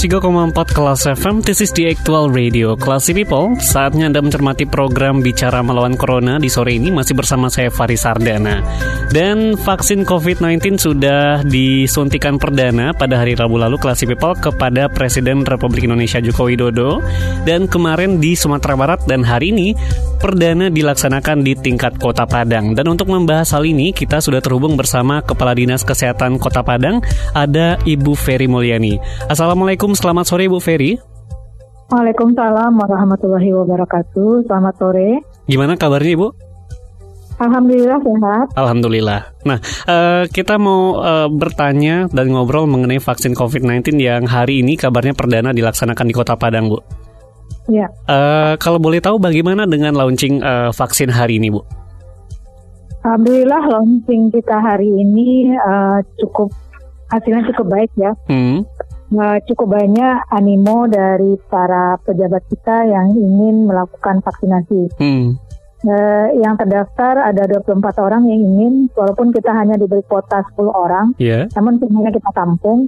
Empat kelas FM, this is the actual radio. Classy people, saatnya Anda mencermati program Bicara Melawan Corona di sore ini masih bersama saya Faris Sardana. Dan vaksin COVID-19 sudah disuntikan perdana pada hari Rabu lalu Classy people kepada Presiden Republik Indonesia Joko Widodo. Dan kemarin di Sumatera Barat dan hari ini perdana dilaksanakan di tingkat Kota Padang. Dan untuk membahas hal ini, kita sudah terhubung bersama Kepala Dinas Kesehatan Kota Padang, ada Ibu Ferry Mulyani. Assalamualaikum, selamat sore Bu Ferry. Waalaikumsalam warahmatullahi wabarakatuh. Selamat sore. Gimana kabarnya Ibu? Alhamdulillah sehat. Alhamdulillah. Nah, uh, kita mau uh, bertanya dan ngobrol mengenai vaksin COVID-19 yang hari ini kabarnya perdana dilaksanakan di Kota Padang, Bu. Ya. Uh, kalau boleh tahu bagaimana dengan launching uh, vaksin hari ini, Bu? Alhamdulillah launching kita hari ini uh, cukup hasilnya cukup baik ya. Hmm. Uh, cukup banyak animo dari para pejabat kita yang ingin melakukan vaksinasi. Hmm. Uh, yang terdaftar ada 24 orang yang ingin, walaupun kita hanya diberi kuota 10 orang, yeah. namun semuanya kita tampung.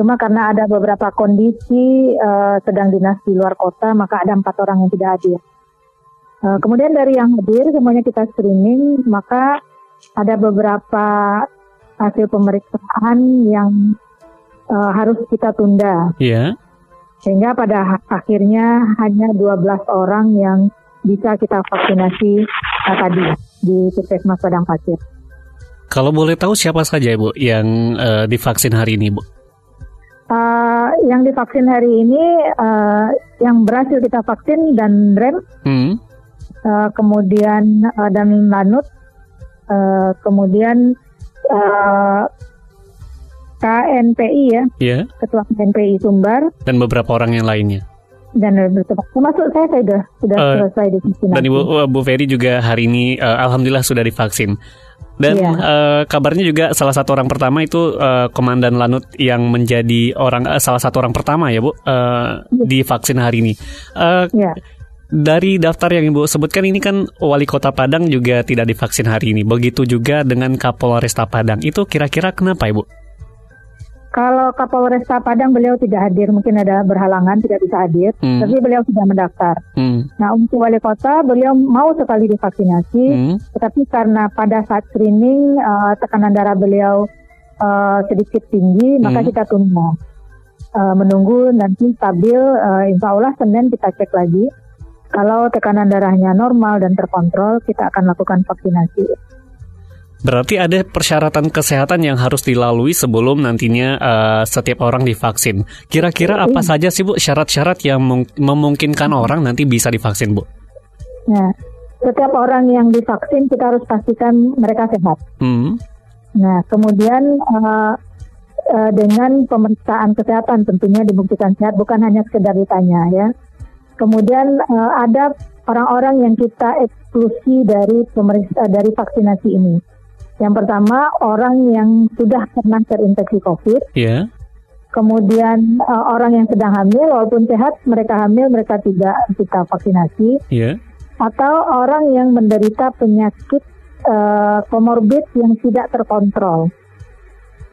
Cuma karena ada beberapa kondisi uh, sedang dinas di luar kota, maka ada empat orang yang tidak hadir. Uh, kemudian dari yang hadir semuanya kita screening, maka ada beberapa hasil pemeriksaan yang uh, harus kita tunda. Iya. Sehingga pada akhirnya hanya 12 orang yang bisa kita vaksinasi uh, tadi di Puskesmas Padang Pasir. Kalau boleh tahu siapa saja Bu yang uh, divaksin hari ini Bu? Uh, yang divaksin hari ini uh, yang berhasil kita vaksin dan rem, hmm. uh, kemudian uh, dan lanut, uh, kemudian uh, KNPI ya, yeah. ketua KNPI Sumbar dan beberapa orang yang lainnya. Dan termasuk saya saya sudah sudah uh, selesai divaksinasi. Dan Ibu Bu Ferry juga hari ini uh, alhamdulillah sudah divaksin. Dan yeah. uh, kabarnya juga salah satu orang pertama itu uh, Komandan Lanut yang menjadi orang uh, salah satu orang pertama ya Bu uh, yeah. di vaksin hari ini. Uh, yeah. Dari daftar yang Ibu sebutkan ini kan Wali Kota Padang juga tidak divaksin hari ini. Begitu juga dengan Kapolresta Padang. Itu kira-kira kenapa Ibu? Kalau Kapolresta Padang beliau tidak hadir, mungkin ada berhalangan tidak bisa hadir, hmm. tapi beliau sudah mendaftar. Hmm. Nah untuk wali kota beliau mau sekali divaksinasi, hmm. tetapi karena pada saat screening uh, tekanan darah beliau uh, sedikit tinggi, hmm. maka kita tunggu uh, menunggu nanti stabil. Uh, insya Allah Senin kita cek lagi. Kalau tekanan darahnya normal dan terkontrol, kita akan lakukan vaksinasi. Berarti ada persyaratan kesehatan yang harus dilalui sebelum nantinya uh, setiap orang divaksin. Kira-kira apa saja sih Bu syarat-syarat yang memungkinkan orang nanti bisa divaksin Bu? Nah, setiap orang yang divaksin kita harus pastikan mereka sehat. Hmm. Nah, kemudian uh, uh, dengan pemeriksaan kesehatan tentunya dibuktikan sehat bukan hanya sekedar ditanya ya. Kemudian uh, ada orang-orang yang kita eksklusi dari pemeriksa dari vaksinasi ini. Yang pertama orang yang sudah pernah terinfeksi COVID. Yeah. Kemudian uh, orang yang sedang hamil, walaupun sehat, mereka hamil, mereka tidak kita vaksinasi. Yeah. Atau orang yang menderita penyakit uh, komorbid yang tidak terkontrol.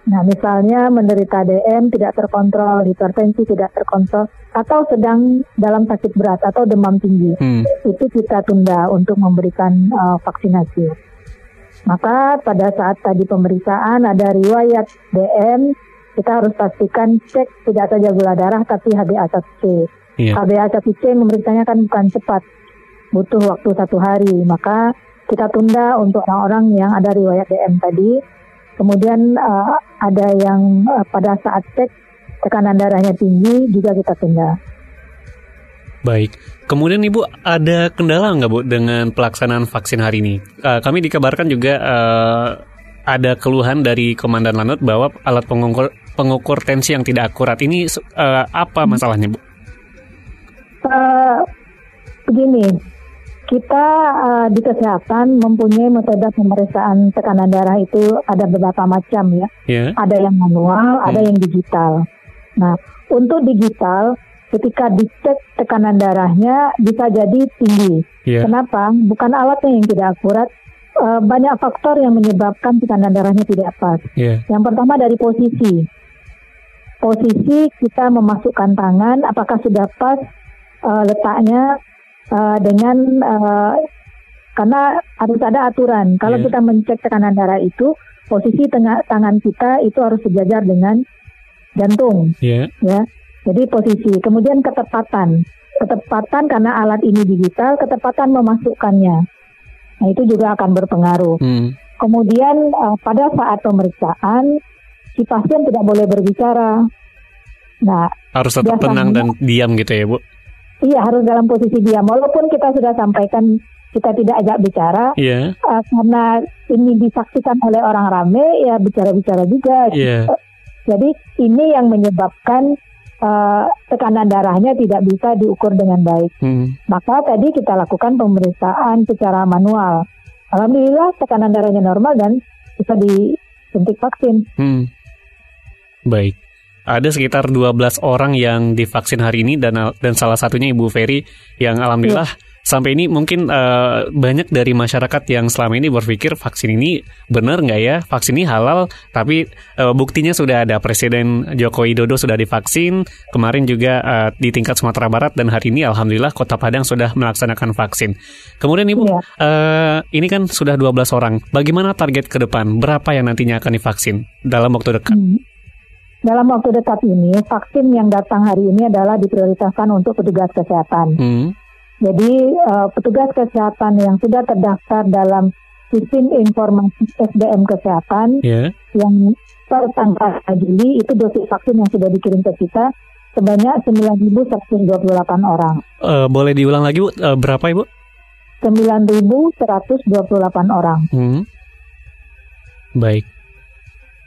Nah, misalnya menderita DM tidak terkontrol, hipertensi tidak terkontrol, atau sedang dalam sakit berat atau demam tinggi, hmm. itu kita tunda untuk memberikan uh, vaksinasi. Maka pada saat tadi pemeriksaan ada riwayat DM, kita harus pastikan cek tidak saja gula darah tapi HbA1c. Yeah. HbA1c memeriksanya kan bukan cepat, butuh waktu satu hari. Maka kita tunda untuk orang-orang yang ada riwayat DM tadi. Kemudian uh, ada yang uh, pada saat cek tekanan darahnya tinggi juga kita tunda. Baik. Kemudian Ibu ada kendala nggak Bu dengan pelaksanaan vaksin hari ini? Uh, kami dikabarkan juga uh, ada keluhan dari Komandan Lanut bahwa alat pengukur pengukur tensi yang tidak akurat. Ini uh, apa masalahnya, Bu? Uh, begini, kita uh, di kesehatan mempunyai metode pemeriksaan tekanan darah itu ada beberapa macam ya. Yeah. Ada yang manual, yeah. ada yang digital. Nah, untuk digital ketika dicek tekanan darahnya bisa jadi tinggi. Yeah. Kenapa? Bukan alatnya yang tidak akurat, uh, banyak faktor yang menyebabkan tekanan darahnya tidak pas. Yeah. Yang pertama dari posisi. Posisi kita memasukkan tangan, apakah sudah pas uh, letaknya uh, dengan uh, karena harus ada aturan. Kalau yeah. kita mencek tekanan darah itu, posisi tengah tangan kita itu harus sejajar dengan jantung. Yeah. Ya. Jadi posisi, kemudian ketepatan. Ketepatan karena alat ini digital, ketepatan memasukkannya. Nah, itu juga akan berpengaruh. Hmm. Kemudian uh, pada saat pemeriksaan si pasien tidak boleh berbicara. Nah, harus tetap tenang dan diam gitu ya, Bu. Iya harus dalam posisi diam. Walaupun kita sudah sampaikan kita tidak ajak bicara, yeah. Iya. uh, karena ini disaksikan oleh orang rame, ya bicara-bicara juga. Yeah. Jadi ini yang menyebabkan uh, tekanan darahnya tidak bisa diukur dengan baik. Hmm. Maka tadi kita lakukan pemeriksaan secara manual. Alhamdulillah tekanan darahnya normal dan bisa disuntik vaksin. Hmm. Baik ada sekitar 12 orang yang divaksin hari ini dan dan salah satunya Ibu Ferry yang alhamdulillah ya. Sampai ini mungkin uh, banyak dari masyarakat yang selama ini berpikir vaksin ini benar nggak ya vaksin ini halal tapi uh, buktinya sudah ada Presiden Joko Widodo sudah divaksin kemarin juga uh, di tingkat Sumatera Barat dan hari ini alhamdulillah Kota Padang sudah melaksanakan vaksin kemudian Ibu ya. uh, ini kan sudah 12 orang bagaimana target ke depan berapa yang nantinya akan divaksin dalam waktu dekat hmm. Dalam waktu dekat ini, vaksin yang datang hari ini adalah diprioritaskan untuk petugas kesehatan. Hmm. Jadi uh, petugas kesehatan yang sudah terdaftar dalam sistem informasi SDM kesehatan yeah. yang per tanggal Juli itu dosis vaksin yang sudah dikirim ke kita sebanyak 9.128 orang. Uh, boleh diulang lagi Bu, uh, berapa Ibu? 9.128 orang. Hmm. Baik.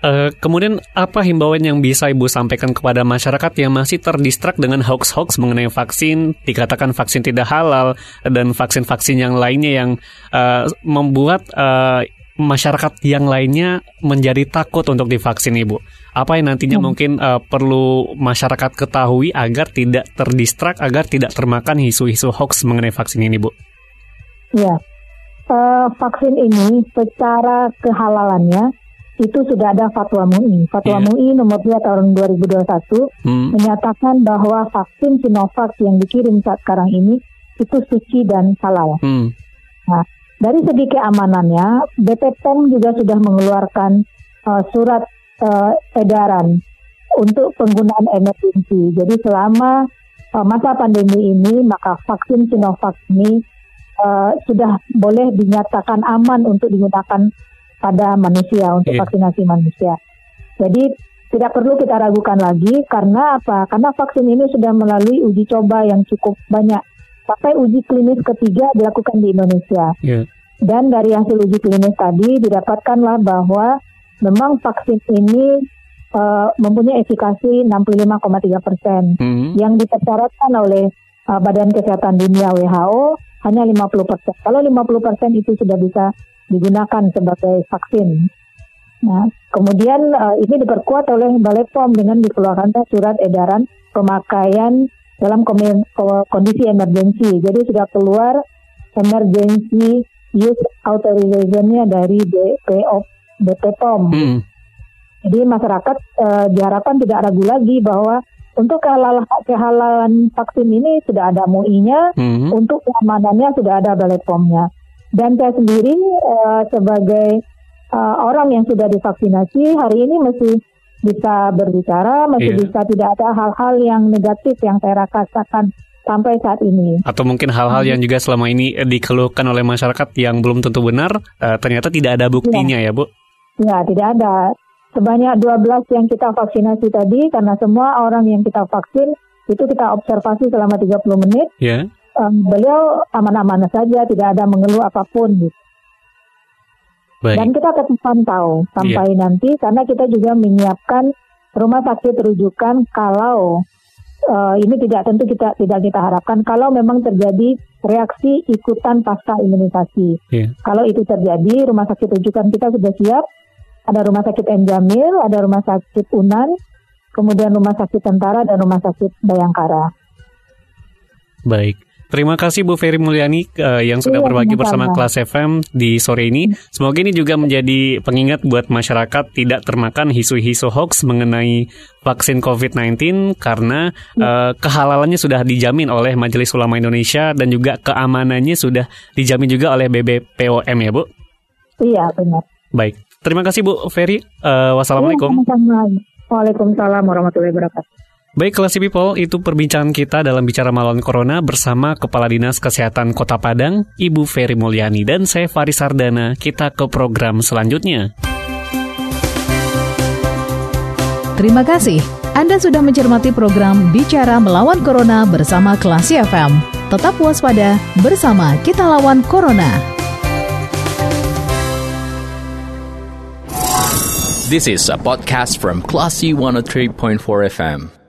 Uh, kemudian apa himbauan yang bisa Ibu sampaikan kepada masyarakat yang masih terdistrak dengan hoax-hoax mengenai vaksin, dikatakan vaksin tidak halal dan vaksin-vaksin yang lainnya yang uh, membuat uh, masyarakat yang lainnya menjadi takut untuk divaksin Ibu. Apa yang nantinya hmm. mungkin uh, perlu masyarakat ketahui agar tidak terdistrak, agar tidak termakan isu-isu hoax mengenai vaksin ini, Bu? Ya, uh, vaksin ini secara kehalalannya itu sudah ada fatwa MUI. Fatwa yeah. MUI nomor 2 tahun 2021 hmm. menyatakan bahwa vaksin Sinovac yang dikirim saat sekarang ini itu suci dan halal. Hmm. Nah, dari segi keamanannya, BPOM juga sudah mengeluarkan uh, surat uh, edaran untuk penggunaan emergensi. Jadi selama uh, masa pandemi ini, maka vaksin Sinovac ini uh, sudah boleh dinyatakan aman untuk digunakan pada manusia untuk yeah. vaksinasi manusia. Jadi tidak perlu kita ragukan lagi karena apa? Karena vaksin ini sudah melalui uji coba yang cukup banyak. Sampai uji klinis ketiga dilakukan di Indonesia. Yeah. Dan dari hasil uji klinis tadi didapatkanlah bahwa memang vaksin ini uh, mempunyai efikasi 65,3 persen. Mm. Yang dipersyaratkan oleh uh, Badan Kesehatan Dunia WHO hanya 50 persen. Kalau 50 persen itu sudah bisa digunakan sebagai vaksin. Nah, kemudian uh, ini diperkuat oleh Balai POM dengan dikeluarkan surat edaran pemakaian dalam kondisi emergensi. Jadi sudah keluar emergency use authorization-nya dari BPO BPOM. Hmm. Jadi masyarakat uh, diharapkan tidak ragu lagi bahwa untuk kehalalan, kehalalan vaksin ini sudah ada MUI-nya, hmm. untuk keamanannya sudah ada Balai POM-nya. Dan saya sendiri uh, sebagai uh, orang yang sudah divaksinasi hari ini masih bisa berbicara, masih yeah. bisa tidak ada hal-hal yang negatif yang saya rasakan sampai saat ini. Atau mungkin hal-hal hmm. yang juga selama ini dikeluhkan oleh masyarakat yang belum tentu benar, uh, ternyata tidak ada buktinya ya, ya Bu? Ya, tidak ada. Sebanyak 12 yang kita vaksinasi tadi, karena semua orang yang kita vaksin, itu kita observasi selama 30 menit. Yeah um, beliau aman-aman saja, tidak ada mengeluh apa pun. Gitu. Baik. Dan kita akan pantau sampai nanti karena kita juga menyiapkan rumah sakit rujukan kalau uh, ini tidak tentu kita tidak kita harapkan kalau memang terjadi reaksi ikutan pasca imunisasi. Iya. Kalau itu terjadi, rumah sakit rujukan kita sudah siap. Ada rumah sakit M Jamil, ada rumah sakit Unan, kemudian rumah sakit Tentara dan rumah sakit Bayangkara. Baik. Terima kasih Bu Ferry Mulyani uh, yang sudah Iya, berbagi bersama kelas FM di sore ini. Semoga ini juga menjadi pengingat buat masyarakat tidak termakan isu-isu hoax mengenai vaksin COVID-19 karena uh, kehalalannya sudah dijamin oleh Majelis Ulama Indonesia dan juga keamanannya sudah dijamin juga oleh BBPOM ya Bu. Iya, benar. Baik. Terima kasih Bu Ferry. Uh, wassalamualaikum. Iya. Waalaikumsalam warahmatullahi wabarakatuh. Baik, Classy People, itu perbincangan kita dalam Bicara Melawan Corona bersama Kepala Dinas Kesehatan Kota Padang, Ibu Ferry Mulyani, dan saya Faris Sardana. Kita ke program selanjutnya. Terima kasih. Anda sudah mencermati program Bicara Melawan Corona bersama Klasi FM. Tetap waspada, bersama kita lawan Corona. This is a podcast from Classy 103.4 FM.